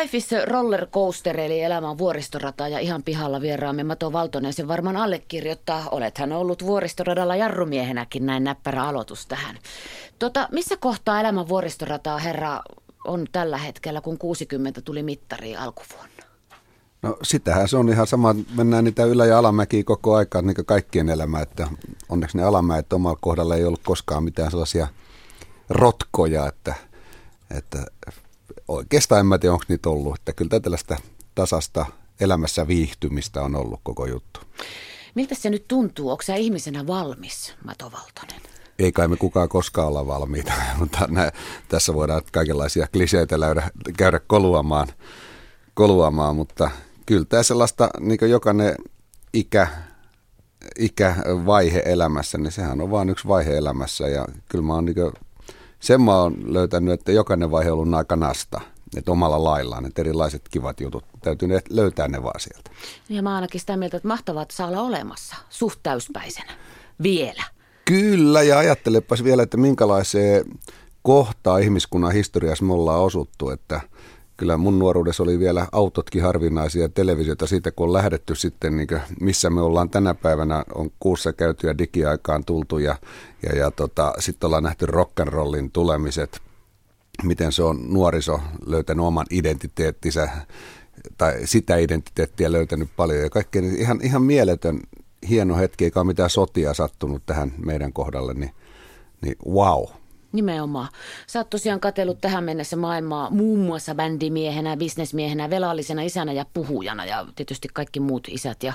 Life is a roller coaster, eli elämä on vuoristorata ja ihan pihalla vieraamme Mato Valtonen sen varmaan allekirjoittaa. Olethan ollut vuoristoradalla jarrumiehenäkin näin näppärä aloitus tähän. Tota, missä kohtaa elämän vuoristorataa herra on tällä hetkellä, kun 60 tuli mittariin alkuvuonna? No sitähän se on ihan sama, mennään niitä ylä- ja alamäkiä koko aika, niin kuin kaikkien elämä, että onneksi ne alamäet omalla kohdalla ei ollut koskaan mitään sellaisia rotkoja, että, että oikeastaan en mä tiedä, onko niitä ollut, että kyllä tällaista tasasta elämässä viihtymistä on ollut koko juttu. Miltä se nyt tuntuu? Onko sä ihmisenä valmis, Mato Valtonen? Ei kai me kukaan koskaan olla valmiita, mutta nä, tässä voidaan kaikenlaisia kliseitä käydä, käydä koluamaan, koluamaan, mutta kyllä tämä sellaista, niin jokainen ikä, ikävaihe elämässä, niin sehän on vain yksi vaihe elämässä ja kyllä mä oon niin sen mä oon löytänyt, että jokainen vaihe on ollut aika nasta. Että omalla laillaan, että erilaiset kivat jutut, täytyy ne, löytää ne vaan sieltä. Ja mä ainakin sitä mieltä, että mahtavat saa olla olemassa, suht täyspäisenä, vielä. Kyllä, ja ajattelepas vielä, että minkälaiseen kohtaa ihmiskunnan historiassa me ollaan osuttu, että – kyllä mun nuoruudessa oli vielä autotkin harvinaisia televisiota siitä, kun on lähdetty sitten, niin missä me ollaan tänä päivänä, on kuussa käyty ja digiaikaan tultu ja, ja, ja tota, sitten ollaan nähty rock'n'rollin tulemiset, miten se on nuoriso löytänyt oman identiteettinsä tai sitä identiteettiä löytänyt paljon. Ja kaikkea niin ihan, ihan mieletön hieno hetki, eikä ole mitään sotia sattunut tähän meidän kohdalle, niin, niin wow – Nimenomaan. Sä oot tosiaan katsellut tähän mennessä maailmaa muun muassa bändimiehenä, bisnesmiehenä, velallisena isänä ja puhujana ja tietysti kaikki muut isät ja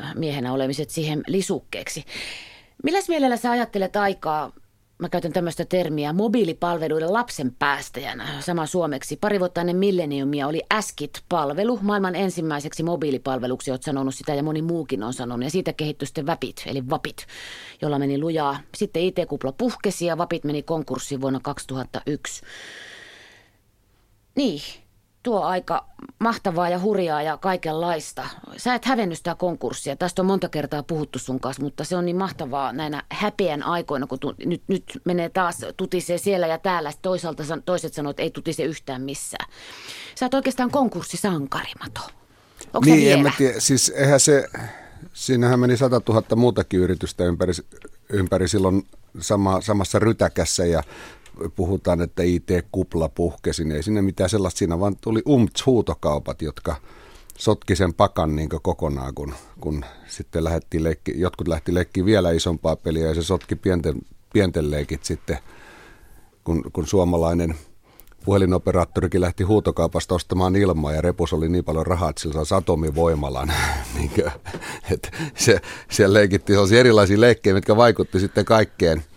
äh, miehenä olemiset siihen lisukkeeksi. Milläs mielellä sä ajattelet aikaa mä käytän tämmöistä termiä, mobiilipalveluiden lapsen päästäjänä, sama suomeksi. Pari vuotta ennen milleniumia oli Askit-palvelu, maailman ensimmäiseksi mobiilipalveluksi, oot sanonut sitä ja moni muukin on sanonut. Ja siitä kehittyi sitten Vapit, eli Vapit, jolla meni lujaa. Sitten IT-kupla puhkesi ja Vapit meni konkurssiin vuonna 2001. Niin, tuo aika mahtavaa ja hurjaa ja kaikenlaista. Sä et hävennyt sitä konkurssia. Tästä on monta kertaa puhuttu sun kanssa, mutta se on niin mahtavaa näinä häpeän aikoina, kun tu- nyt, nyt menee taas tutisee siellä ja täällä. Toisaalta toiset sanoo, että ei tutise yhtään missään. Sä oot oikeastaan konkurssisankari, Mato. Onko niin, en mä tiedä. Siis eihän se, siinähän meni 100 000 muutakin yritystä ympäri, ympäri silloin sama, samassa rytäkässä ja puhutaan, että IT-kupla puhkesi, niin ei sinne mitään sellaista siinä, vaan tuli umts-huutokaupat, jotka sotki sen pakan niin kokonaan, kun, kun sitten lähti leikki, jotkut lähti leikkiin vielä isompaa peliä ja se sotki pienten, pienten leikit sitten, kun, kun suomalainen puhelinoperaattorikin lähti huutokaupasta ostamaan ilmaa ja repus oli niin paljon rahaa, että sillä saisi atomivoimalan. niin että se, siellä leikittiin sellaisia erilaisia leikkejä, mitkä vaikutti sitten kaikkeen –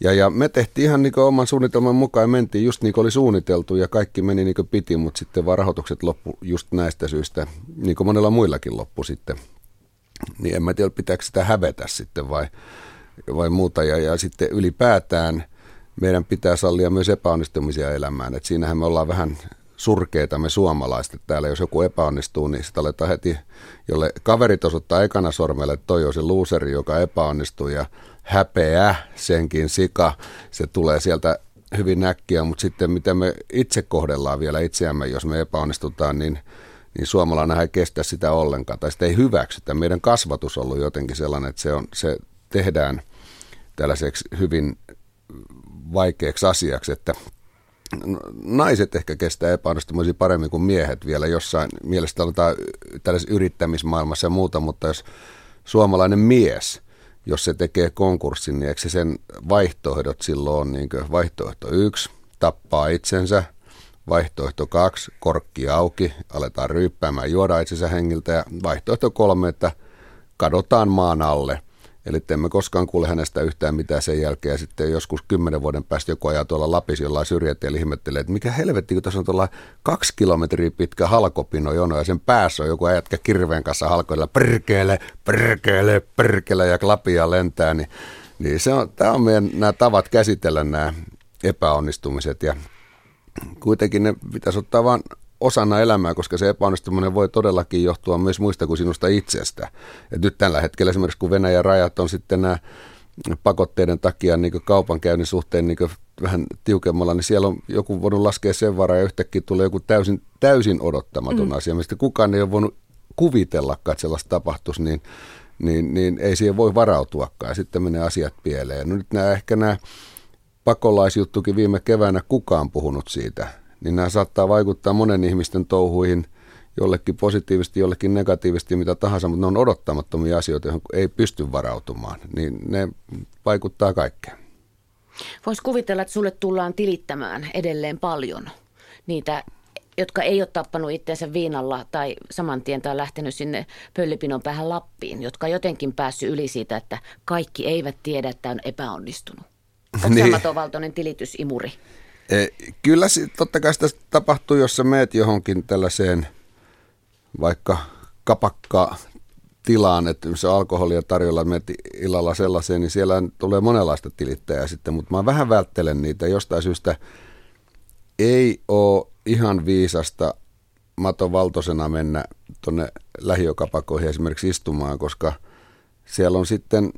ja, ja me tehtiin ihan niin oman suunnitelman mukaan ja mentiin just niin kuin oli suunniteltu ja kaikki meni niin kuin piti, mutta sitten vaan rahoitukset loppu just näistä syistä, niin kuin monella muillakin loppu sitten. Niin en mä tiedä, pitääkö sitä hävetä sitten vai, vai muuta. Ja, ja sitten ylipäätään meidän pitää sallia myös epäonnistumisia elämään. Et siinähän me ollaan vähän surkeita me suomalaiset. Täällä jos joku epäonnistuu, niin sitä aletaan heti, jolle kaverit osoittaa ekana sormelle, että toi on se looseri, joka epäonnistuu ja häpeä, senkin sika, se tulee sieltä hyvin näkkiä, mutta sitten miten me itse kohdellaan vielä itseämme, jos me epäonnistutaan, niin, niin suomalainen ei kestä sitä ollenkaan, tai sitä ei hyväksytä. Meidän kasvatus on ollut jotenkin sellainen, että se, on, se tehdään tällaiseksi hyvin vaikeaksi asiaksi, että naiset ehkä kestää epäonnistumisia paremmin kuin miehet vielä jossain mielestä aletaan tällaisessa yrittämismaailmassa ja muuta, mutta jos suomalainen mies – jos se tekee konkurssin, niin eikö se sen vaihtoehdot silloin on niin vaihtoehto yksi, tappaa itsensä, vaihtoehto kaksi, korkki auki, aletaan ryyppäämään, juoda itsensä hengiltä ja vaihtoehto kolme, että kadotaan maan alle. Eli emme koskaan kuule hänestä yhtään mitään sen jälkeen. Ja sitten joskus kymmenen vuoden päästä joku ajaa tuolla Lapissa jollain syrjäteellä ihmettelee, että mikä helvetti, kun tässä on tuolla kaksi kilometriä pitkä halkopino jono ja sen päässä on joku jätkä kirveen kanssa halkoilla perkele, perkele, perkele ja klapia lentää. Niin, niin se on, tämä on meidän nämä tavat käsitellä nämä epäonnistumiset ja kuitenkin ne pitäisi ottaa vaan osana elämää, koska se epäonnistuminen voi todellakin johtua myös muista kuin sinusta itsestä. Et nyt tällä hetkellä esimerkiksi kun Venäjän rajat on sitten nämä pakotteiden takia niin kaupankäynnin suhteen niin vähän tiukemmalla, niin siellä on joku voinut laskea sen varaa ja yhtäkkiä tulee joku täysin täysin odottamaton mm. asia, mistä kukaan ei ole voinut kuvitellakaan, että sellaista tapahtuisi, niin, niin, niin ei siihen voi varautuakaan ja sitten menee asiat pieleen. No nyt nämä ehkä nämä pakolaisjuttukin viime keväänä kukaan puhunut siitä, niin nämä saattaa vaikuttaa monen ihmisten touhuihin jollekin positiivisesti, jollekin negatiivisesti, mitä tahansa, mutta ne on odottamattomia asioita, joihin ei pysty varautumaan, niin ne vaikuttaa kaikkeen. Voisi kuvitella, että sulle tullaan tilittämään edelleen paljon niitä jotka ei ole tappanut itseensä viinalla tai saman tien tai lähtenyt sinne pöllipinon päähän Lappiin, jotka on jotenkin päässyt yli siitä, että kaikki eivät tiedä, että on epäonnistunut. Onko niin. Valtonen tilitysimuri? E, kyllä totta kai sitä tapahtuu, jos sä meet johonkin tällaiseen vaikka kapakka tilaan, että se alkoholia tarjolla meet illalla sellaiseen, niin siellä tulee monenlaista tilittäjää sitten, mutta mä vähän välttelen niitä jostain syystä. Ei ole ihan viisasta Mato Valtosena mennä tuonne lähiokapakoihin esimerkiksi istumaan, koska siellä on sitten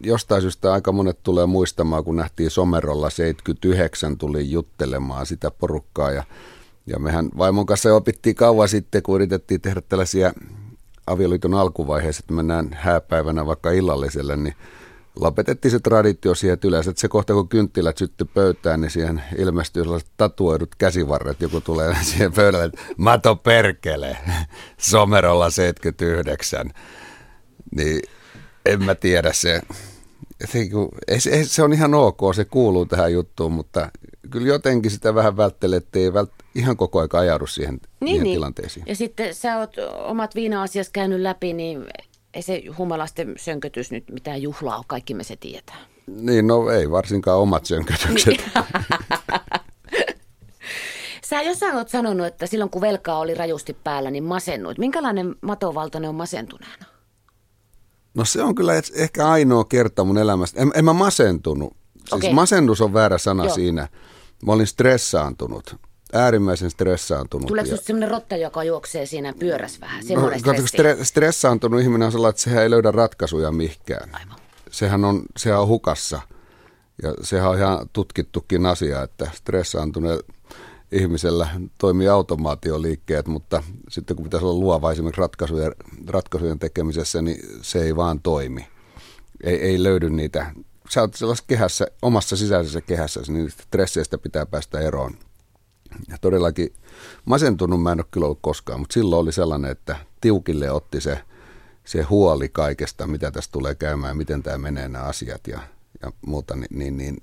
jostain syystä aika monet tulee muistamaan, kun nähtiin Somerolla 79, tuli juttelemaan sitä porukkaa ja, ja mehän vaimon kanssa opittiin kauan sitten, kun yritettiin tehdä tällaisia avioliiton alkuvaiheessa, että mennään hääpäivänä vaikka illalliselle, niin lopetettiin se traditio siihen, että yleensä että se kohta kun kynttilät sytty pöytään, niin siihen ilmestyy sellaiset tatuoidut käsivarret, joku tulee siihen pöydälle, että Mato Perkele, Somerolla 79. Niin en mä tiedä se, se, se on ihan ok, se kuuluu tähän juttuun, mutta kyllä jotenkin sitä vähän välttelee, että ei vält, ihan koko ajan ajaudu siihen, niin, niin. tilanteisiin. Ja sitten sä oot omat viina-asias käynyt läpi, niin ei se humalasten sönkötys nyt mitään juhlaa ole, kaikki me se tietää. Niin, no ei varsinkaan omat sönkötykset. Sä jossain olet sanonut, että silloin kun velkaa oli rajusti päällä, niin masennuit. Minkälainen matovaltainen on masentuneena? No se on kyllä ehkä ainoa kerta mun elämästä. En, en mä masentunut. Siis okay. masennus on väärä sana Joo. siinä. Mä olin stressaantunut äärimmäisen stressaantunut. Tuleeko ja... sellainen rotta, joka juoksee siinä pyörässä vähän? No, stre- stressaantunut ihminen on sellainen, että sehän ei löydä ratkaisuja mihinkään. Aivan. Sehän on, sehän on hukassa. Ja sehän on ihan tutkittukin asia, että stressaantuneen ihmisellä toimii automaatioliikkeet, mutta sitten kun pitäisi olla luova esimerkiksi ratkaisujen, ratkaisujen tekemisessä, niin se ei vaan toimi. Ei, ei löydy niitä. Sä oot sellaisessa kehässä, omassa sisäisessä kehässä, niin stresseistä pitää päästä eroon. Ja todellakin masentunut mä en ole kyllä ollut koskaan, mutta silloin oli sellainen, että tiukille otti se, se huoli kaikesta, mitä tässä tulee käymään, miten tämä menee nämä asiat ja, ja muuta, niin, niin, niin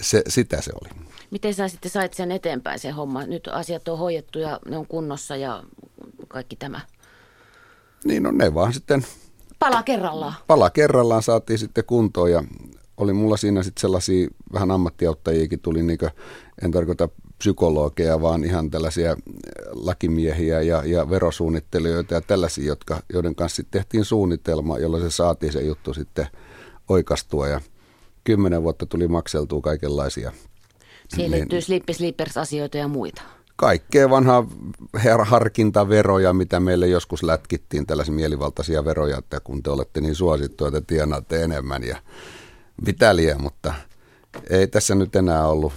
se, sitä se oli. Miten sä sitten sait sen eteenpäin se homma? Nyt asiat on hoidettu ja ne on kunnossa ja kaikki tämä. Niin no ne vaan sitten... Pala kerrallaan. Pala kerrallaan saatiin sitten kuntoon ja oli mulla siinä sitten sellaisia vähän ammattiauttajiakin tuli, niin kuin, en tarkoita psykologeja, vaan ihan tällaisia lakimiehiä ja, ja verosuunnittelijoita ja tällaisia, jotka, joiden kanssa tehtiin suunnitelma, jolla se saatiin se juttu sitten oikastua ja kymmenen vuotta tuli makseltua kaikenlaisia. Siihen niin, liittyy slippi asioita ja muita. Kaikkea vanhaa harkintaveroja, mitä meille joskus lätkittiin, tällaisia mielivaltaisia veroja, että kun te olette niin suosittuja, että tienaatte enemmän ja mitä liian, mutta ei tässä nyt enää ollut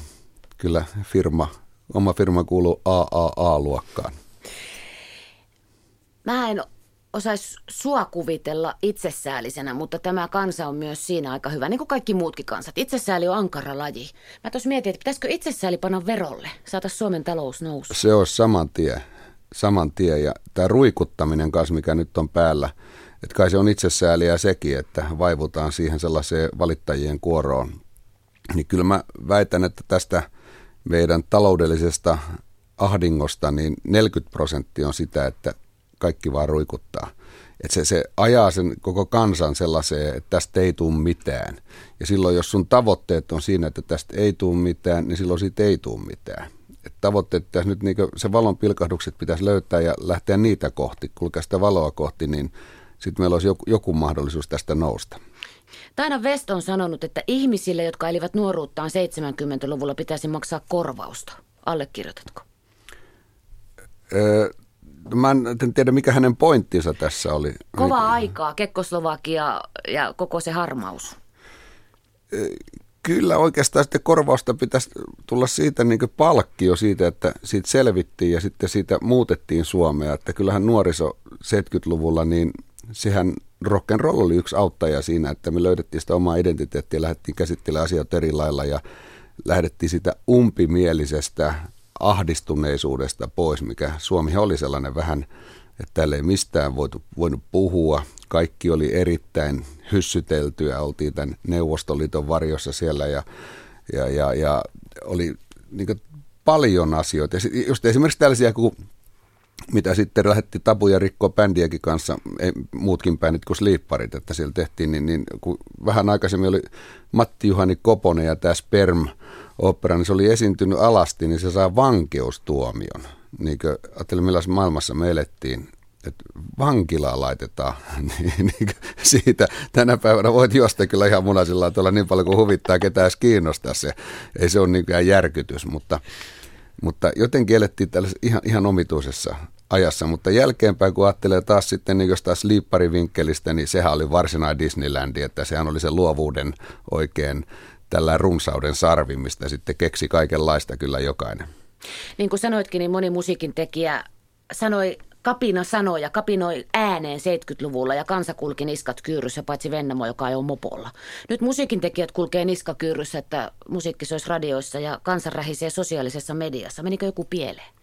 kyllä firma, oma firma kuuluu AAA-luokkaan. Mä en osaisi sua kuvitella itsesäällisenä, mutta tämä kansa on myös siinä aika hyvä, niin kuin kaikki muutkin kansat. Itsesääli on ankara laji. Mä tuossa mietin, että pitäisikö itsesääli panna verolle, saata Suomen talous nousu. Se on saman tie, saman tie. Ja tämä ruikuttaminen kanssa, mikä nyt on päällä, että kai se on itsesääliä sekin, että vaivutaan siihen sellaiseen valittajien kuoroon. Niin kyllä mä väitän, että tästä – meidän taloudellisesta ahdingosta, niin 40 prosenttia on sitä, että kaikki vaan ruikuttaa. Että se, se ajaa sen koko kansan sellaiseen, että tästä ei tule mitään. Ja silloin, jos sun tavoitteet on siinä, että tästä ei tule mitään, niin silloin siitä ei tule mitään. Et tavoitteet pitäisi nyt, niin se valon pilkahdukset pitäisi löytää ja lähteä niitä kohti, kulkea sitä valoa kohti, niin sitten meillä olisi joku, joku mahdollisuus tästä nousta. Taina West on sanonut, että ihmisille, jotka elivät nuoruuttaan 70-luvulla, pitäisi maksaa korvausta. Allekirjoitatko? Öö, mä en tiedä, mikä hänen pointtinsa tässä oli. Kova aikaa, Kekkoslovakia ja koko se harmaus. Kyllä oikeastaan sitten korvausta pitäisi tulla siitä niin palkkio siitä, että siitä selvittiin ja sitten siitä muutettiin Suomea. Että kyllähän nuoriso 70-luvulla, niin sehän rock and roll oli yksi auttaja siinä, että me löydettiin sitä omaa identiteettiä ja lähdettiin käsittelemään asioita eri lailla ja lähdettiin sitä umpimielisestä ahdistuneisuudesta pois, mikä Suomi oli sellainen vähän, että täällä ei mistään voitu, voinut puhua. Kaikki oli erittäin hyssyteltyä, oltiin tämän Neuvostoliiton varjossa siellä ja, ja, ja, ja oli niin paljon asioita. Just esimerkiksi tällaisia mitä sitten lähetti tapuja rikkoa bändiäkin kanssa, ei, muutkin bändit kuin Sleeparit, että siellä tehtiin, niin, niin kun vähän aikaisemmin oli Matti Juhani Koponen ja tämä Sperm opera, niin se oli esiintynyt alasti, niin se saa vankeustuomion. Niin kuin, ajattelin, millaisessa maailmassa me elettiin, että vankilaa laitetaan, niin, niin siitä tänä päivänä voit juosta kyllä ihan munaisilla tuolla niin paljon kuin huvittaa, ketään edes kiinnostaa se. Ei se ole niinkään järkytys, mutta, mutta jotenkin elettiin tällaisessa ihan, ihan omituisessa ajassa, mutta jälkeenpäin kun ajattelee taas sitten niin jostain sleeparivinkkelistä, niin sehän oli varsinainen Disneylandi, että sehän oli se luovuuden oikein tällä runsauden sarvi, mistä sitten keksi kaikenlaista kyllä jokainen. Niin kuin sanoitkin, niin moni musiikin tekijä sanoi kapina sanoja, kapinoi ääneen 70-luvulla ja kansa kulki niskat kyyryssä, paitsi Vennamo, joka ei ole mopolla. Nyt musiikin tekijät kulkee niskakyyryssä, että musiikki soisi radioissa ja kansan rähisee sosiaalisessa mediassa. Menikö joku pieleen?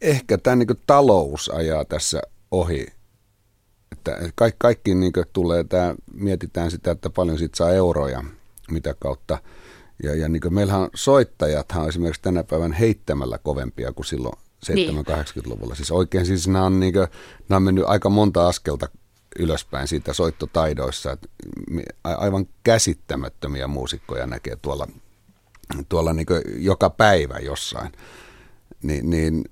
Ehkä tämä niin talous ajaa tässä ohi. Että kaikki, kaikki niin tulee, tämä, mietitään sitä, että paljon siitä saa euroja, mitä kautta. Ja, ja niin meillähän soittajathan on esimerkiksi tänä päivän heittämällä kovempia kuin silloin 70-80-luvulla. Siis oikein siis nämä on, niin kuin, nämä on mennyt aika monta askelta ylöspäin siitä soittotaidoissa. Että aivan käsittämättömiä muusikkoja näkee tuolla, tuolla niin joka päivä jossain. Ni, niin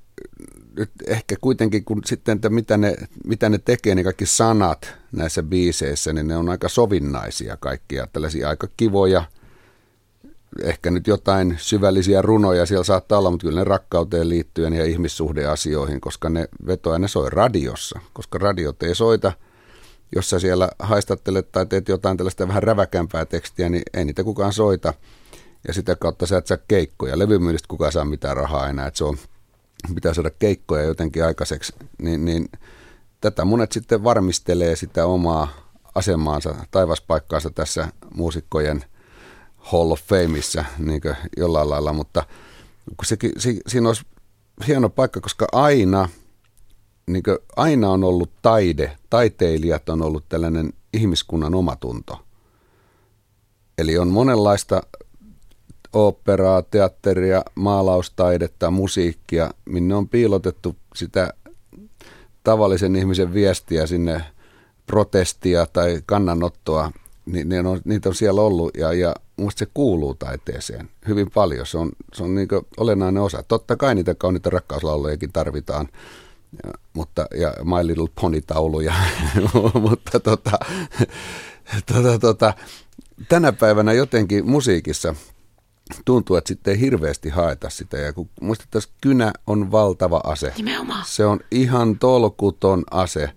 nyt ehkä kuitenkin, kun sitten, että mitä ne, mitä ne tekee, niin kaikki sanat näissä biiseissä, niin ne on aika sovinnaisia kaikkia, tällaisia aika kivoja – ehkä nyt jotain syvällisiä runoja siellä saattaa olla, mutta kyllä ne rakkauteen liittyen ja ihmissuhdeasioihin, koska ne vetoa ne soi radiossa, koska radiot ei soita. Jos sä siellä haistattelet tai teet jotain tällaista vähän räväkämpää tekstiä, niin ei niitä kukaan soita. Ja sitä kautta sä et saa keikkoja. Levymyynnistä kukaan saa mitään rahaa enää, että se on, pitää saada keikkoja jotenkin aikaiseksi. Niin, niin tätä monet sitten varmistelee sitä omaa asemaansa, taivaspaikkaansa tässä muusikkojen – Hall of Fameissa niin jollain lailla, mutta kun se, siinä olisi hieno paikka, koska aina, niin aina on ollut taide, taiteilijat on ollut tällainen ihmiskunnan omatunto. Eli on monenlaista operaa, teatteria, maalaustaidetta, musiikkia, minne on piilotettu sitä tavallisen ihmisen viestiä sinne protestia tai kannanottoa, niin ne on, niitä on siellä ollut ja, ja Minusta se kuuluu taiteeseen hyvin paljon. Se on, se on niin olennainen osa. Totta kai niitä kauniita rakkauslaulujakin tarvitaan, ja, mutta, ja My Little Pony-tauluja, mutta tota, tota, tota, tänä päivänä jotenkin musiikissa tuntuu, että sitten ei hirveästi haeta sitä. Ja kun muistettaisiin, kynä on valtava ase. Nimenomaan. Se on ihan tolkuton ase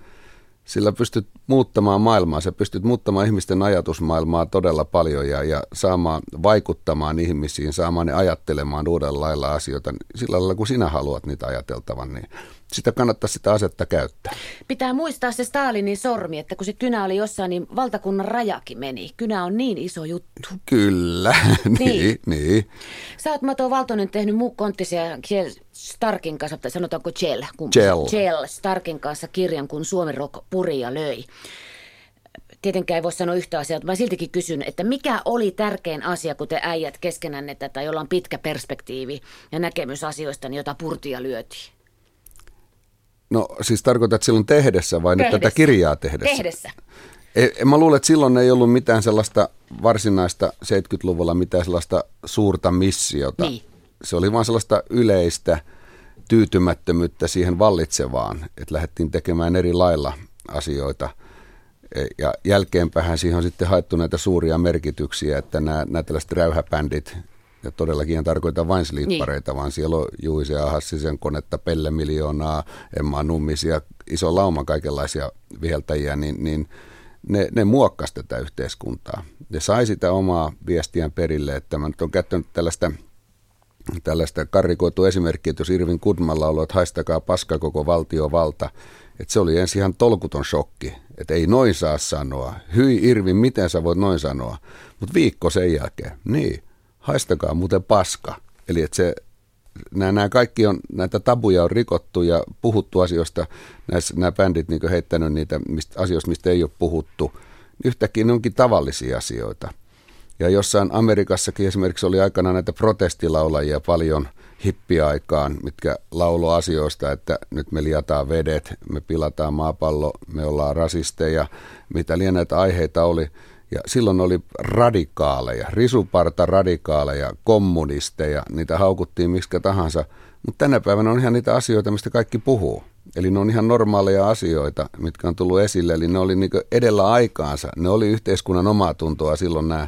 sillä pystyt muuttamaan maailmaa, sä pystyt muuttamaan ihmisten ajatusmaailmaa todella paljon ja, ja saamaan vaikuttamaan ihmisiin, saamaan ne ajattelemaan uudella lailla asioita sillä lailla, kun sinä haluat niitä ajateltavan, niin sitä kannattaa sitä asetta käyttää. Pitää muistaa se Stalinin sormi, että kun se kynä oli jossain, niin valtakunnan rajakin meni. Kynä on niin iso juttu. Kyllä, niin. niin. niin. Sä oot Mato Valtonen tehnyt muu konttisia Starkin kanssa, tai sanotaanko Chell, Chell. Chell Starkin kanssa kirjan, kun Suomen rock puri ja löi. Tietenkään ei voi sanoa yhtä asiaa, mutta mä siltikin kysyn, että mikä oli tärkein asia, kun te äijät keskenänne tätä, jolla on pitkä perspektiivi ja näkemys asioista, niin jota purtia lyötiin? No siis tarkoitat silloin tehdessä vai tehdessä. nyt tätä kirjaa tehdessä? Tehdessä. Ei, mä luulen, että silloin ei ollut mitään sellaista varsinaista 70-luvulla mitään sellaista suurta missiota. Niin. Se oli vain sellaista yleistä tyytymättömyyttä siihen vallitsevaan, että lähdettiin tekemään eri lailla asioita. E, ja jälkeenpäin siihen on sitten haettu näitä suuria merkityksiä, että nämä, nämä tällaiset räyhäbändit, ja todellakin en tarkoita vain slippareita, niin. vaan siellä on Juise ja Hassisen konetta, Pelle Miljoonaa, Emma Nummisia, iso lauma kaikenlaisia viheltäjiä, niin, niin ne, ne muokkasi tätä yhteiskuntaa. Ne sai sitä omaa viestiään perille, että mä nyt on käyttänyt tällaista tällaista karrikoitu esimerkkiä, että jos Irvin Kudmalla ollut, että haistakaa paska koko valtiovalta, että se oli ensin ihan tolkuton shokki, että ei noin saa sanoa. Hyi Irvin, miten sä voit noin sanoa? Mutta viikko sen jälkeen, niin, haistakaa muuten paska. Eli että se, nämä, nämä kaikki on, näitä tabuja on rikottu ja puhuttu asioista, näissä, nämä bändit niin heittänyt niitä mistä, asioista, mistä ei ole puhuttu. Yhtäkkiä ne onkin tavallisia asioita. Ja jossain Amerikassakin esimerkiksi oli aikana näitä protestilaulajia paljon hippiaikaan, mitkä laulo asioista, että nyt me liataan vedet, me pilataan maapallo, me ollaan rasisteja, mitä näitä aiheita oli. Ja silloin oli radikaaleja, risuparta radikaaleja, kommunisteja, niitä haukuttiin miksi tahansa. Mutta tänä päivänä on ihan niitä asioita, mistä kaikki puhuu. Eli ne on ihan normaaleja asioita, mitkä on tullut esille. Eli ne oli niin edellä aikaansa. Ne oli yhteiskunnan omaa tuntoa silloin nämä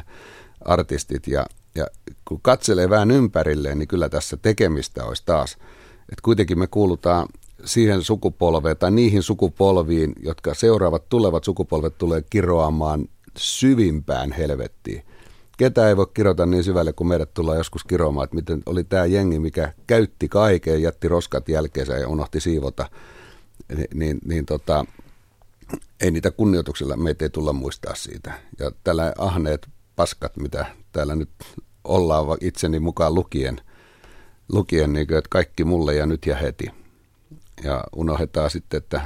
artistit. Ja, ja kun katselee vähän ympärilleen, niin kyllä tässä tekemistä olisi taas. Että kuitenkin me kuulutaan siihen sukupolveen tai niihin sukupolviin, jotka seuraavat tulevat sukupolvet tulee kiroamaan syvimpään helvettiin. Ketä ei voi kirota niin syvälle, kun meidät tullaan joskus kiroamaan, että miten oli tämä jengi, mikä käytti kaiken, jätti roskat jälkeensä ja unohti siivota. Ni, niin, niin tota, ei niitä kunnioituksella, meitä ei tulla muistaa siitä. Ja tällä ahneet paskat, mitä täällä nyt ollaan itseni mukaan lukien, lukien niin kuin, että kaikki mulle ja nyt ja heti. Ja unohdetaan sitten, että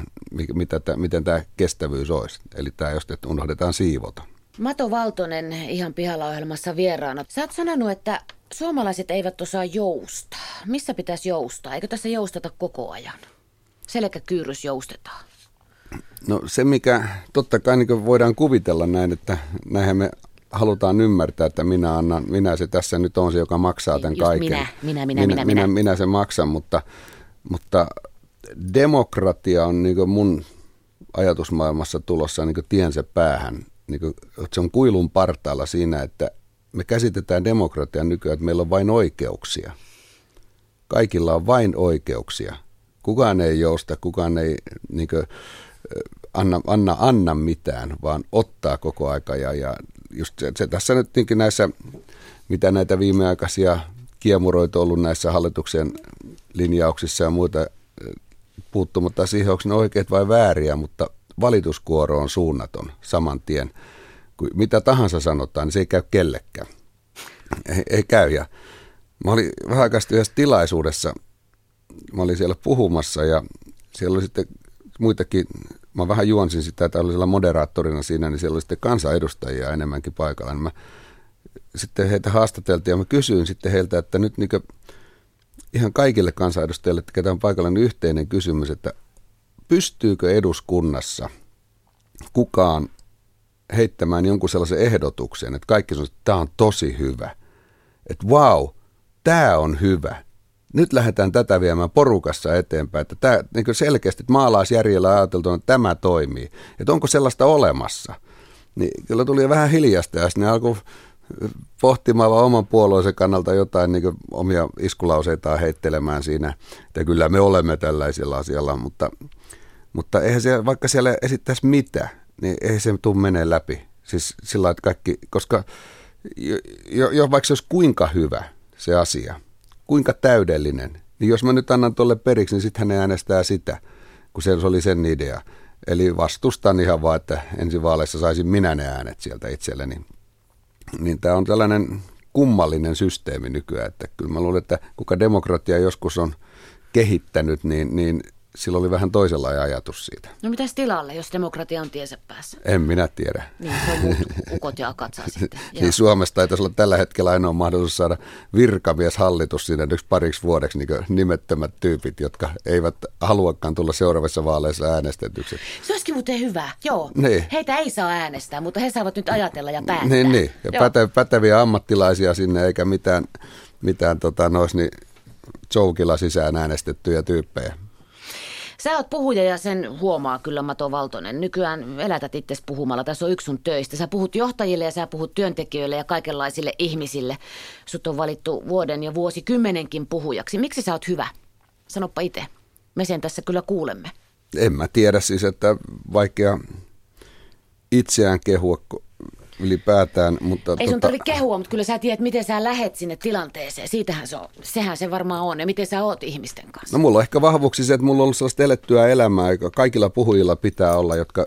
mitä, miten tämä kestävyys olisi. Eli tämä just, että unohdetaan siivota. Mato Valtonen ihan pihalla ohjelmassa vieraana. Sä oot sanonut, että suomalaiset eivät osaa joustaa. Missä pitäisi joustaa? Eikö tässä joustata koko ajan? Selkäkyyrys joustetaan. No se, mikä totta kai niin voidaan kuvitella näin, että näinhän me halutaan ymmärtää, että minä, annan, minä se tässä nyt on se, joka maksaa tämän Just kaiken. Minä, minä, minä, minä, minä, minä, minä sen maksan, mutta, mutta demokratia on niin mun ajatusmaailmassa tulossa niin tiensä päähän. Niin kuin, se on kuilun partaalla siinä, että me käsitetään demokratian nykyään, että meillä on vain oikeuksia. Kaikilla on vain oikeuksia. Kukaan ei jousta, kukaan ei niin kuin, anna, anna, anna mitään, vaan ottaa koko aika. Ja, ja just se, se, tässä nyt näissä, mitä näitä viimeaikaisia kiemuroita ollut näissä hallituksen linjauksissa ja muita puuttumatta siihen, onko ne oikeat vai vääriä, mutta valituskuoro on suunnaton saman tien. Kun mitä tahansa sanotaan, niin se ei käy kellekään. Ei, ei käy. Ja mä olin vähän aikaa yhdessä tilaisuudessa, mä olin siellä puhumassa ja siellä oli sitten muitakin, mä vähän juonsin sitä, että oli siellä moderaattorina siinä, niin siellä oli sitten kansanedustajia enemmänkin paikalla. Niin mä sitten heitä haastateltiin ja mä kysyin sitten heiltä, että nyt niin ihan kaikille kansanedustajille, ketä on paikalla, niin yhteinen kysymys, että pystyykö eduskunnassa kukaan heittämään jonkun sellaisen ehdotuksen, että kaikki sanoo, että tämä on tosi hyvä. Että wow, tämä on hyvä. Nyt lähdetään tätä viemään porukassa eteenpäin. Että tämä, niin selkeästi että maalaisjärjellä ajateltu, että tämä toimii. Että onko sellaista olemassa. Niin kyllä tuli vähän hiljasta ja sitten alkoi pohtimaan vaan oman puolueensa kannalta jotain niin omia iskulauseitaan heittelemään siinä, että kyllä me olemme tällaisella asialla, mutta, mutta eihän se, vaikka siellä esittäisi mitä, niin ei se tule menee läpi. Siis sillä että kaikki, koska jo, jo, vaikka se olisi kuinka hyvä se asia, kuinka täydellinen, niin jos mä nyt annan tuolle periksi, niin sitten hän äänestää sitä, kun se oli sen idea. Eli vastustan ihan vaan, että ensi vaaleissa saisin minä ne äänet sieltä itselleni niin tämä on tällainen kummallinen systeemi nykyään, että kyllä mä luulen, että kuka demokratia joskus on kehittänyt, niin, niin sillä oli vähän toisenlainen ajatus siitä. No mitäs tilalle, jos demokratia on tiensä päässä? En minä tiedä. Niin, se on muut ukot ja akat saa sitten. niin Suomesta ei olla tällä hetkellä ainoa mahdollisuus saada virkamieshallitus siinä yksi pariksi vuodeksi niin nimettömät tyypit, jotka eivät haluakaan tulla seuraavissa vaaleissa äänestetyksi. Se olisikin muuten hyvä, joo. Niin. Heitä ei saa äänestää, mutta he saavat nyt ajatella ja päättää. Niin, niin. ja päte, päteviä ammattilaisia sinne eikä mitään, mitään tota, nois, niin, joukilla sisään äänestettyjä tyyppejä. Sä oot puhuja ja sen huomaa kyllä Mato Valtonen. Nykyään elätät itse puhumalla. Tässä on yksi sun töistä. Sä puhut johtajille ja sä puhut työntekijöille ja kaikenlaisille ihmisille. Sut on valittu vuoden ja vuosikymmenenkin puhujaksi. Miksi sä oot hyvä? Sanoppa itse. Me sen tässä kyllä kuulemme. En mä tiedä siis, että vaikea, itseään kehua ylipäätään. Mutta Ei sun tota... tarvitse kehua, mutta kyllä sä tiedät, miten sä lähet sinne tilanteeseen. Siitähän se on, sehän se varmaan on ja miten sä oot ihmisten kanssa. No mulla on ehkä vahvuuksi se, että mulla on ollut sellaista elettyä elämää, joka kaikilla puhujilla pitää olla, jotka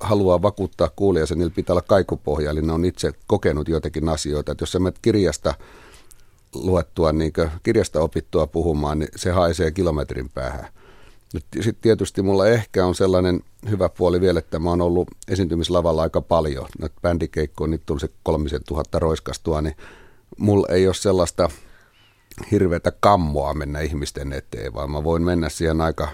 haluaa vakuuttaa kuulijansa, niillä pitää olla kaikupohja, eli ne on itse kokenut joitakin asioita. Että jos sä menet kirjasta luettua, niin kirjasta opittua puhumaan, niin se haisee kilometrin päähän. Sitten tietysti mulla ehkä on sellainen hyvä puoli vielä, että mä oon ollut esiintymislavalla aika paljon. Nyt bändikeikkoon nyt tuli se kolmisen tuhatta roiskastua, niin mulla ei ole sellaista hirveätä kammoa mennä ihmisten eteen, vaan mä voin mennä siihen aika,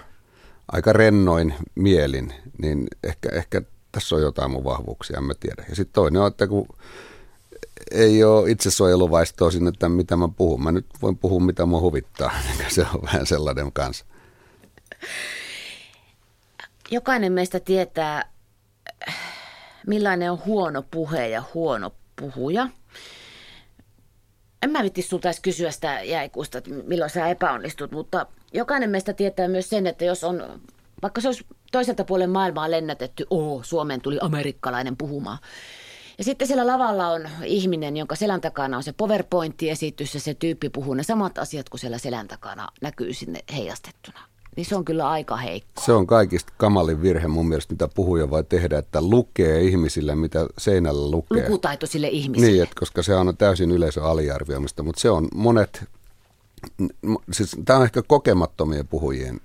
aika rennoin mielin, niin ehkä, ehkä tässä on jotain mun vahvuuksia, en mä tiedä. Ja sitten toinen on, että kun ei ole itsesuojeluvaistoa sinne, että mitä mä puhun. Mä nyt voin puhua, mitä mua huvittaa. Se on vähän sellainen kanssa. Jokainen meistä tietää, millainen on huono puhe ja huono puhuja. En mä vitti sulta kysyä sitä jäikusta, että milloin sä epäonnistut, mutta jokainen meistä tietää myös sen, että jos on, vaikka se olisi toiselta puolen maailmaa lennätetty, oo, Suomeen tuli amerikkalainen puhumaan. Ja sitten siellä lavalla on ihminen, jonka selän takana on se PowerPoint-esitys ja se tyyppi puhuu ne samat asiat kuin siellä selän takana näkyy sinne heijastettuna niin se on kyllä aika heikko. Se on kaikista kamalin virhe mun mielestä, mitä puhuja voi tehdä, että lukee ihmisille, mitä seinällä lukee. Lukutaito sille ihmisille. Niin, että koska se on täysin yleisö aliarvioimista, mutta se on monet, siis tämä on ehkä kokemattomien puhujien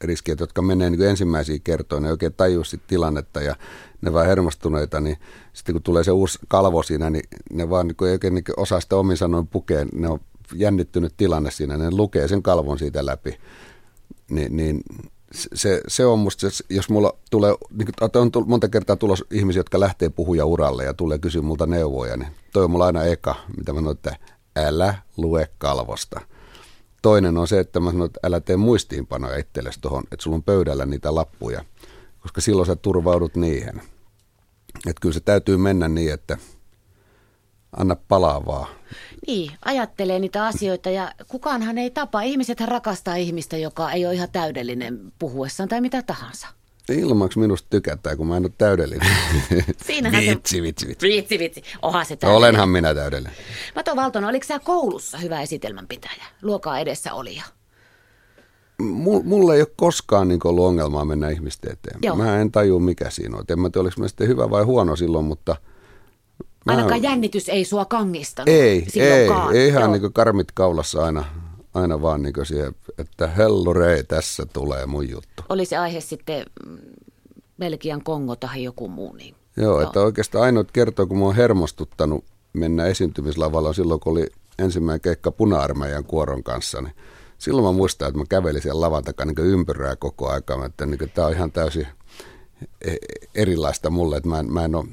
riskit, jotka menee niin ensimmäisiä kertoja, ne oikein tajuu tilannetta ja ne vaan hermostuneita, niin sitten kun tulee se uusi kalvo siinä, niin ne vaan niin oikein niin osaa sitä omin sanoin pukea, ne on jännittynyt tilanne siinä, ne lukee sen kalvon siitä läpi niin, niin se, se on musta, jos mulla tulee, niin on monta kertaa tulos ihmisiä, jotka lähtee puhuja uralle ja tulee kysyä multa neuvoja, niin toi on mulla aina eka, mitä mä sanon, että älä lue kalvosta. Toinen on se, että mä sanon, että älä tee muistiinpanoja itsellesi tuohon, että sulla on pöydällä niitä lappuja, koska silloin sä turvaudut niihin. Että kyllä se täytyy mennä niin, että anna palaa vaan. Niin, ajattelee niitä asioita ja kukaanhan ei tapa. Ihmiset rakastaa ihmistä, joka ei ole ihan täydellinen puhuessaan tai mitä tahansa. Ilmaksi minusta tykätään, kun mä en ole täydellinen. Siinähän vitsi, se... vitsi, vitsi. Vitsi, vitsi. Oha se täydellinen. Olenhan minä täydellinen. Mato Valtonen, oliko sä koulussa hyvä esitelmänpitäjä? Luokaa edessä oli Mulla ei ole koskaan niin ollut ongelmaa mennä ihmisten eteen. Joo. Mä en tajua, mikä siinä on. En mä tiedä, oliko mä sitten hyvä vai huono silloin, mutta – Ainakaan jännitys ei sua kangistanut Ei, ei, ei ihan niin karmit kaulassa aina, aina vaan niin siihen, että hellurei, tässä tulee mun juttu. Oli se aihe sitten Belgian Kongo tai joku muu. Niin. Joo, Joo, että oikeastaan ainoat kertoo, kun mä oon hermostuttanut mennä esiintymislavalla silloin, kun oli ensimmäinen keikka puna-armeijan kuoron kanssa, niin silloin mä muistan, että mä kävelin siellä lavan takana niin ympyrää koko aika, että niin tämä on ihan täysin e-, erilaista mulle, että mä en, mä en ole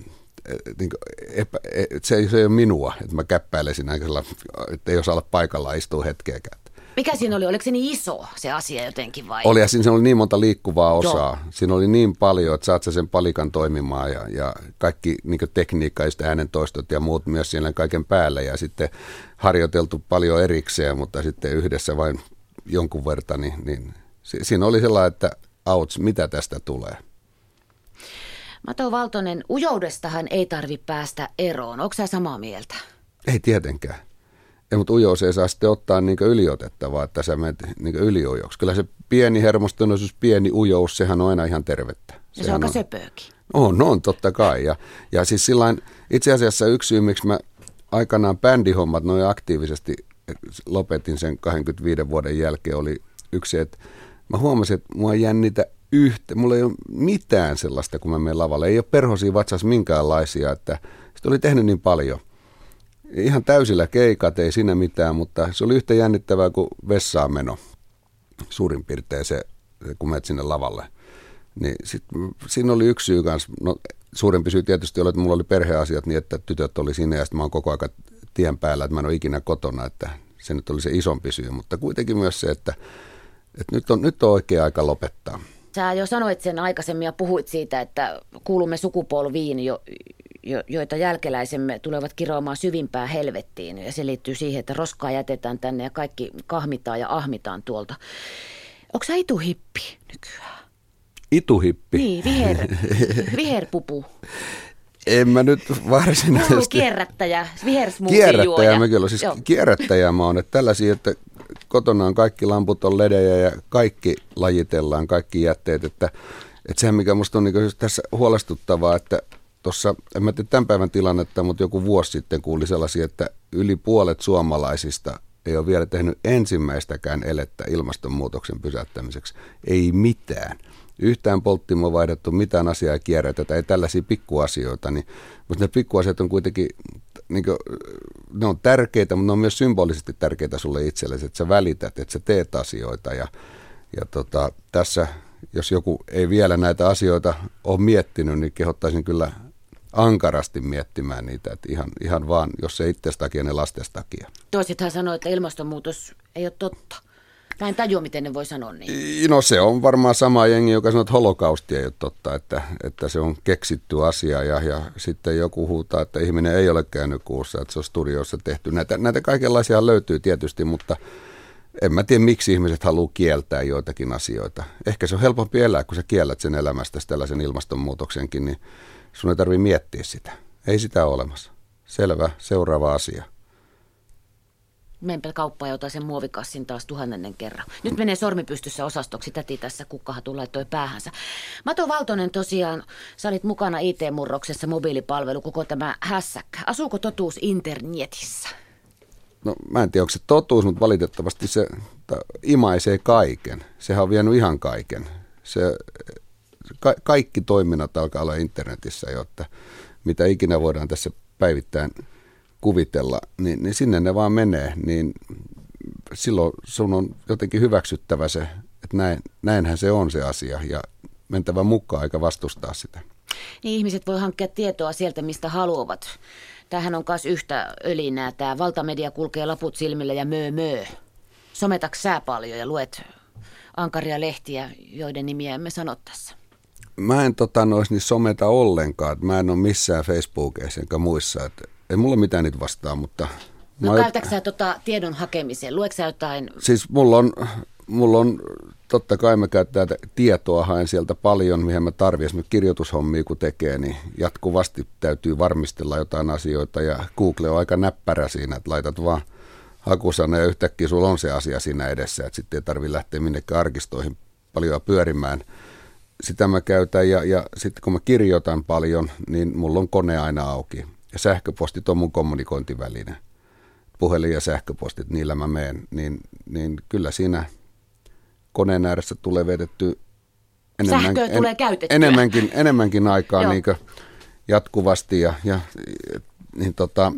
niin epä, e, se, ei, se ei ole minua, että mä käppäilesin näköisellä, että ei osaa olla paikalla istua hetkeäkään. Mikä siinä oli? Oliko se niin iso se asia jotenkin vai? Oli ja siinä oli niin monta liikkuvaa osaa. Joo. Siinä oli niin paljon, että saat sen palikan toimimaan ja, ja kaikki niin tekniikka ja äänen toistot ja muut myös siellä kaiken päälle. Ja sitten harjoiteltu paljon erikseen, mutta sitten yhdessä vain jonkun verran, niin, niin siinä oli sellainen, että auts, mitä tästä tulee. Mato Valtonen, ujoudestahan ei tarvi päästä eroon. Onko sä samaa mieltä? Ei tietenkään. Ei, mutta ujous ei saa sitten ottaa niin yliotettavaa, että sä menet niin yliujoksi. Kyllä se pieni hermostuneisuus, pieni ujous, sehän on aina ihan tervettä. Ja se on aika söpöökin. On, on totta kai. Ja, ja siis sillain, itse asiassa yksi syy, miksi mä aikanaan bändihommat noin aktiivisesti lopetin sen 25 vuoden jälkeen, oli yksi, että mä huomasin, että mua jännitä yhtä, mulla ei ole mitään sellaista, kun mä menen lavalle. Ei ole perhosia vatsas minkäänlaisia, että sitä oli tehnyt niin paljon. Ihan täysillä keikat, ei siinä mitään, mutta se oli yhtä jännittävää kuin vessaan meno. Suurin piirtein se, kun menet sinne lavalle. Niin sit, siinä oli yksi syy kanssa. No, suurempi syy tietysti oli, että mulla oli perheasiat niin, että tytöt oli sinne ja sitten mä oon koko ajan tien päällä, että mä en ole ikinä kotona, että se nyt oli se isompi syy. Mutta kuitenkin myös se, että, että nyt, on, nyt on oikea aika lopettaa. Sä jo sanoit sen aikaisemmin ja puhuit siitä, että kuulumme sukupolviin, jo, jo, joita jälkeläisemme tulevat kiroamaan syvimpää helvettiin. Ja se liittyy siihen, että roskaa jätetään tänne ja kaikki kahmitaan ja ahmitaan tuolta. Onko sä hippi nykyään? Ituhippi. Niin, viher, viherpupu. En mä nyt varsinaisesti... Hullu kierrättäjä, Kierrättäjä mä kyllä, siis Joo. kierrättäjä mä oon, että tällaisia, että kotona on kaikki lamput on ledejä ja kaikki lajitellaan, kaikki jätteet, että, että sehän mikä musta on niin tässä huolestuttavaa, että tuossa, en mä tiedä tämän päivän tilannetta, mutta joku vuosi sitten kuuli sellaisia, että yli puolet suomalaisista ei ole vielä tehnyt ensimmäistäkään elettä ilmastonmuutoksen pysäyttämiseksi. Ei mitään. Yhtään polttimoa vaihdettu, mitään asiaa kierrätetä, ei tällaisia pikkuasioita. Niin, mutta ne pikkuasiat on kuitenkin, niin kuin, ne on tärkeitä, mutta ne on myös symbolisesti tärkeitä sulle itsellesi, että sä välität, että sä teet asioita. Ja, ja tota, tässä, jos joku ei vielä näitä asioita ole miettinyt, niin kehottaisin kyllä ankarasti miettimään niitä, että ihan, ihan vaan, jos se itsestä takia, ne lastesta takia. Toisethan sanoi, että ilmastonmuutos ei ole totta. Mä en tajua, miten ne voi sanoa niin. No se on varmaan sama jengi, joka sanoo, että holokausti ei ole totta, että, että se on keksitty asia ja, ja sitten joku huutaa, että ihminen ei ole käynyt kuussa, että se on studiossa tehty. Näitä, näitä kaikenlaisia löytyy tietysti, mutta en mä tiedä, miksi ihmiset haluaa kieltää joitakin asioita. Ehkä se on helpompi elää, kun sä kiellät sen elämästä tällaisen ilmastonmuutoksenkin, niin Sun ei tarvitse miettiä sitä. Ei sitä ole olemassa. Selvä, seuraava asia. Menpä kauppaan ja sen muovikassin taas tuhannennen kerran. Nyt menee sormipystyssä osastoksi täti tässä kukkahatu laittoi päähänsä. Mato Valtonen tosiaan, sä olit mukana IT-murroksessa mobiilipalvelu, koko tämä hässäkkä. Asuuko totuus internetissä? No mä en tiedä, onko se totuus, mutta valitettavasti se imaisee kaiken. Sehän on vienyt ihan kaiken. Se ka- kaikki toiminnat alkaa olla internetissä, jotta mitä ikinä voidaan tässä päivittäin kuvitella, niin, niin sinne ne vaan menee, niin silloin sun on jotenkin hyväksyttävä se, että näin, näinhän se on se asia ja mentävä mukaan eikä vastustaa sitä. Niin ihmiset voi hankkia tietoa sieltä, mistä haluavat. Tämähän on myös yhtä ölinää. Tämä valtamedia kulkee laput silmillä ja möö möö. Sometaks sä paljon ja luet ankaria lehtiä, joiden nimiä emme sano tässä? mä en tota, nois niin someta ollenkaan. Mä en ole missään Facebookissa enkä muissa. Et, ei mulla mitään niitä vastaa, mutta... No mä käytätkö sä tota tiedon hakemiseen? Luetko sä jotain? Siis mulla on, mulla on totta kai mä käyttää tietoa, haen sieltä paljon, mihin mä tarvitsen. Esimerkiksi kirjoitushommia kun tekee, niin jatkuvasti täytyy varmistella jotain asioita. Ja Google on aika näppärä siinä, että laitat vaan hakusana ja yhtäkkiä sulla on se asia siinä edessä, että sitten ei tarvitse lähteä minnekään arkistoihin paljon pyörimään – sitä mä käytän ja, ja sitten kun mä kirjoitan paljon, niin mulla on kone aina auki. Ja sähköpostit on mun kommunikointiväline. Puhelin ja sähköpostit, niillä mä meen. Niin, niin kyllä siinä koneen ääressä tulee vedetty enemmän, Sähköä tulee käytettyä. enemmänkin, enemmänkin aikaa niin jatkuvasti. Ja, ja, niin tota,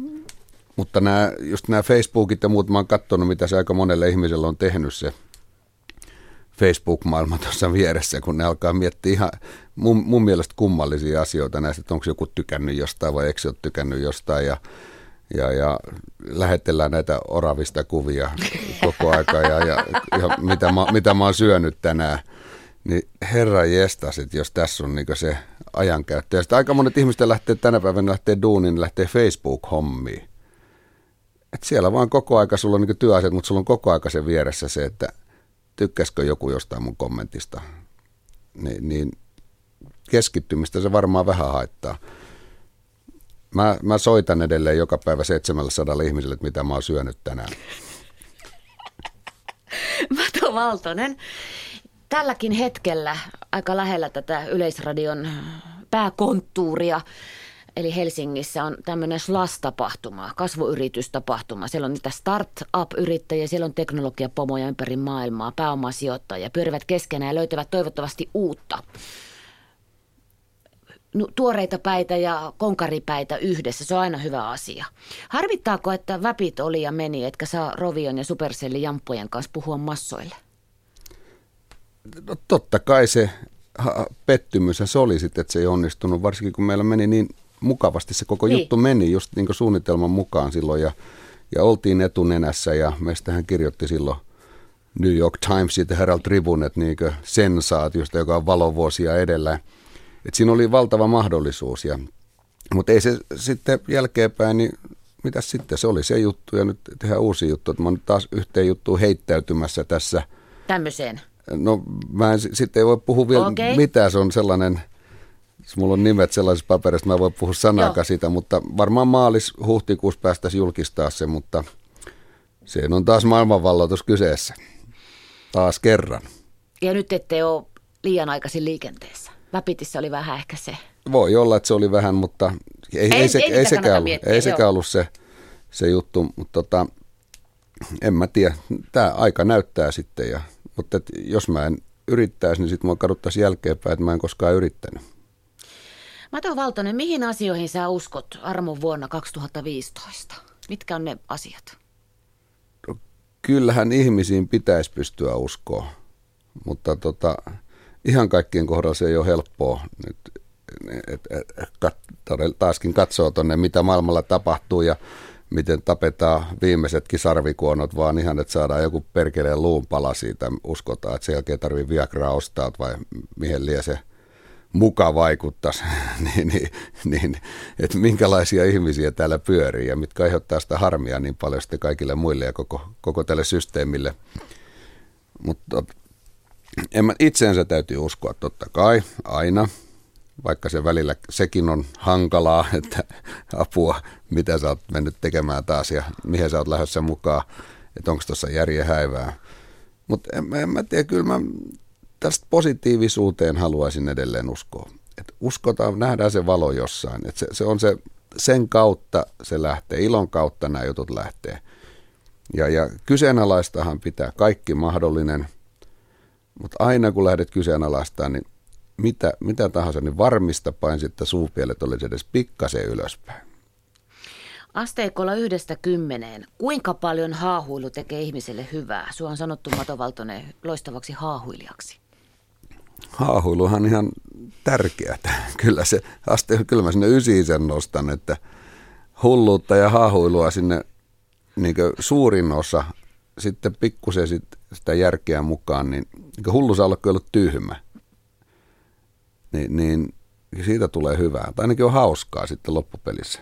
mutta nämä, just nämä Facebookit ja muut, mä oon katsonut, mitä se aika monelle ihmiselle on tehnyt se Facebook-maailma tuossa vieressä, kun ne alkaa miettiä ihan mun, mun mielestä kummallisia asioita näistä, että onko joku tykännyt jostain vai eikö ole tykännyt jostain ja, ja, ja lähetellään näitä oravista kuvia koko aika ja, ja, ja mitä, mä, mitä mä oon syönyt tänään. Niin herra jestasit, jos tässä on niin se ajankäyttö. Ja sitten aika monet ihmiset lähtee tänä päivänä lähtee duuniin, niin lähtee Facebook-hommiin. Et siellä vaan koko aika, sulla on niin työasiat, mutta sulla on koko aika se vieressä se, että – tykkäskö joku jostain mun kommentista, niin, niin keskittymistä se varmaan vähän haittaa. Mä, mä soitan edelleen joka päivä 700 ihmiselle, että mitä mä oon syönyt tänään. Mato Valtonen, tälläkin hetkellä aika lähellä tätä Yleisradion pääkonttuuria Eli Helsingissä on tämmöinen SLAS-tapahtuma, kasvuyritystapahtuma. Siellä on niitä start-up-yrittäjiä, siellä on teknologiapomoja ympäri maailmaa, pääomasijoittajia, pyörivät keskenään ja löytävät toivottavasti uutta tuoreita päitä ja konkaripäitä yhdessä, se on aina hyvä asia. Harvittaako, että väpit oli ja meni, etkä saa Rovion ja Supercellin jamppojen kanssa puhua massoille? No, totta kai se pettymys se oli sitten, että se ei onnistunut, varsinkin kun meillä meni niin mukavasti se koko niin. juttu meni just niin suunnitelman mukaan silloin ja, ja oltiin etunenässä ja meistähän kirjoitti silloin New York Times ja Herald Tribune, että niin sensaatiosta, joka on valovuosia edellä. Et siinä oli valtava mahdollisuus, ja, mutta ei se sitten jälkeenpäin, niin mitä sitten, se oli se juttu ja nyt tehdään uusi juttu, että mä oon nyt taas yhteen juttuun heittäytymässä tässä. Tämmöiseen? No mä en, sitten ei voi puhua vielä okay. mitään, se on sellainen, mulla on nimet sellaisissa paperissa, mä voin puhua sanaakaan siitä, mutta varmaan maalis huhtikuussa päästäisiin julkistaa se, mutta se on taas maailmanvalloitus kyseessä. Taas kerran. Ja nyt ette ole liian aikaisin liikenteessä. Väpitissä oli vähän ehkä se. Voi olla, että se oli vähän, mutta ei, ei, ei, se, ei, ei sekään, ollut, miettiä, ei sekään ollut se, se juttu. Mutta tota, en mä tiedä. Tämä aika näyttää sitten. Ja, mutta et jos mä en yrittäisi, niin sitten mua kaduttaisiin jälkeenpäin, että mä en koskaan yrittänyt. Mato Valtonen, mihin asioihin sä uskot armon vuonna 2015? Mitkä on ne asiat? No, kyllähän ihmisiin pitäisi pystyä uskoa, mutta tota, ihan kaikkien kohdalla se ei ole helppoa. Nyt, et, et, et, taaskin katsoo tuonne, mitä maailmalla tapahtuu ja miten tapetaan viimeisetkin sarvikuonot, vaan ihan, että saadaan joku perkeleen luunpala siitä. Uskotaan, että sen jälkeen tarvii Viagraa ostaa vai mihin liian se muka vaikuttaisi, niin, niin, niin, että minkälaisia ihmisiä täällä pyörii ja mitkä aiheuttaa sitä harmia niin paljon sitten kaikille muille ja koko, koko tälle systeemille. Mutta en mä, itseensä täytyy uskoa totta kai aina, vaikka se välillä sekin on hankalaa, että apua, mitä sä oot mennyt tekemään taas ja mihin sä oot lähdössä mukaan, että onko tuossa järjen häivää. Mutta en, en mä tiedä, kyllä mä tästä positiivisuuteen haluaisin edelleen uskoa. Että uskotaan, nähdään se valo jossain. Että se, se on se, sen kautta se lähtee, ilon kautta nämä jutut lähtee. Ja, ja kyseenalaistahan pitää kaikki mahdollinen, mutta aina kun lähdet kyseenalaistamaan, niin mitä, mitä tahansa, niin varmista pain sitten suupielet olisi edes pikkasen ylöspäin. Asteikolla yhdestä kymmeneen, kuinka paljon haahuilu tekee ihmiselle hyvää? Sua on sanottu Mato Valtonen loistavaksi haahuilijaksi. Haahuiluhan ihan tärkeää. Kyllä se aste, kyllä mä sinne ysiin sen nostan, että hulluutta ja haahuilua sinne niin suurin osa, sitten pikkusen sit sitä järkeä mukaan, niin, niin hullu saa olla kyllä tyhmä niin, niin siitä tulee hyvää. Tai ainakin on hauskaa sitten loppupelissä.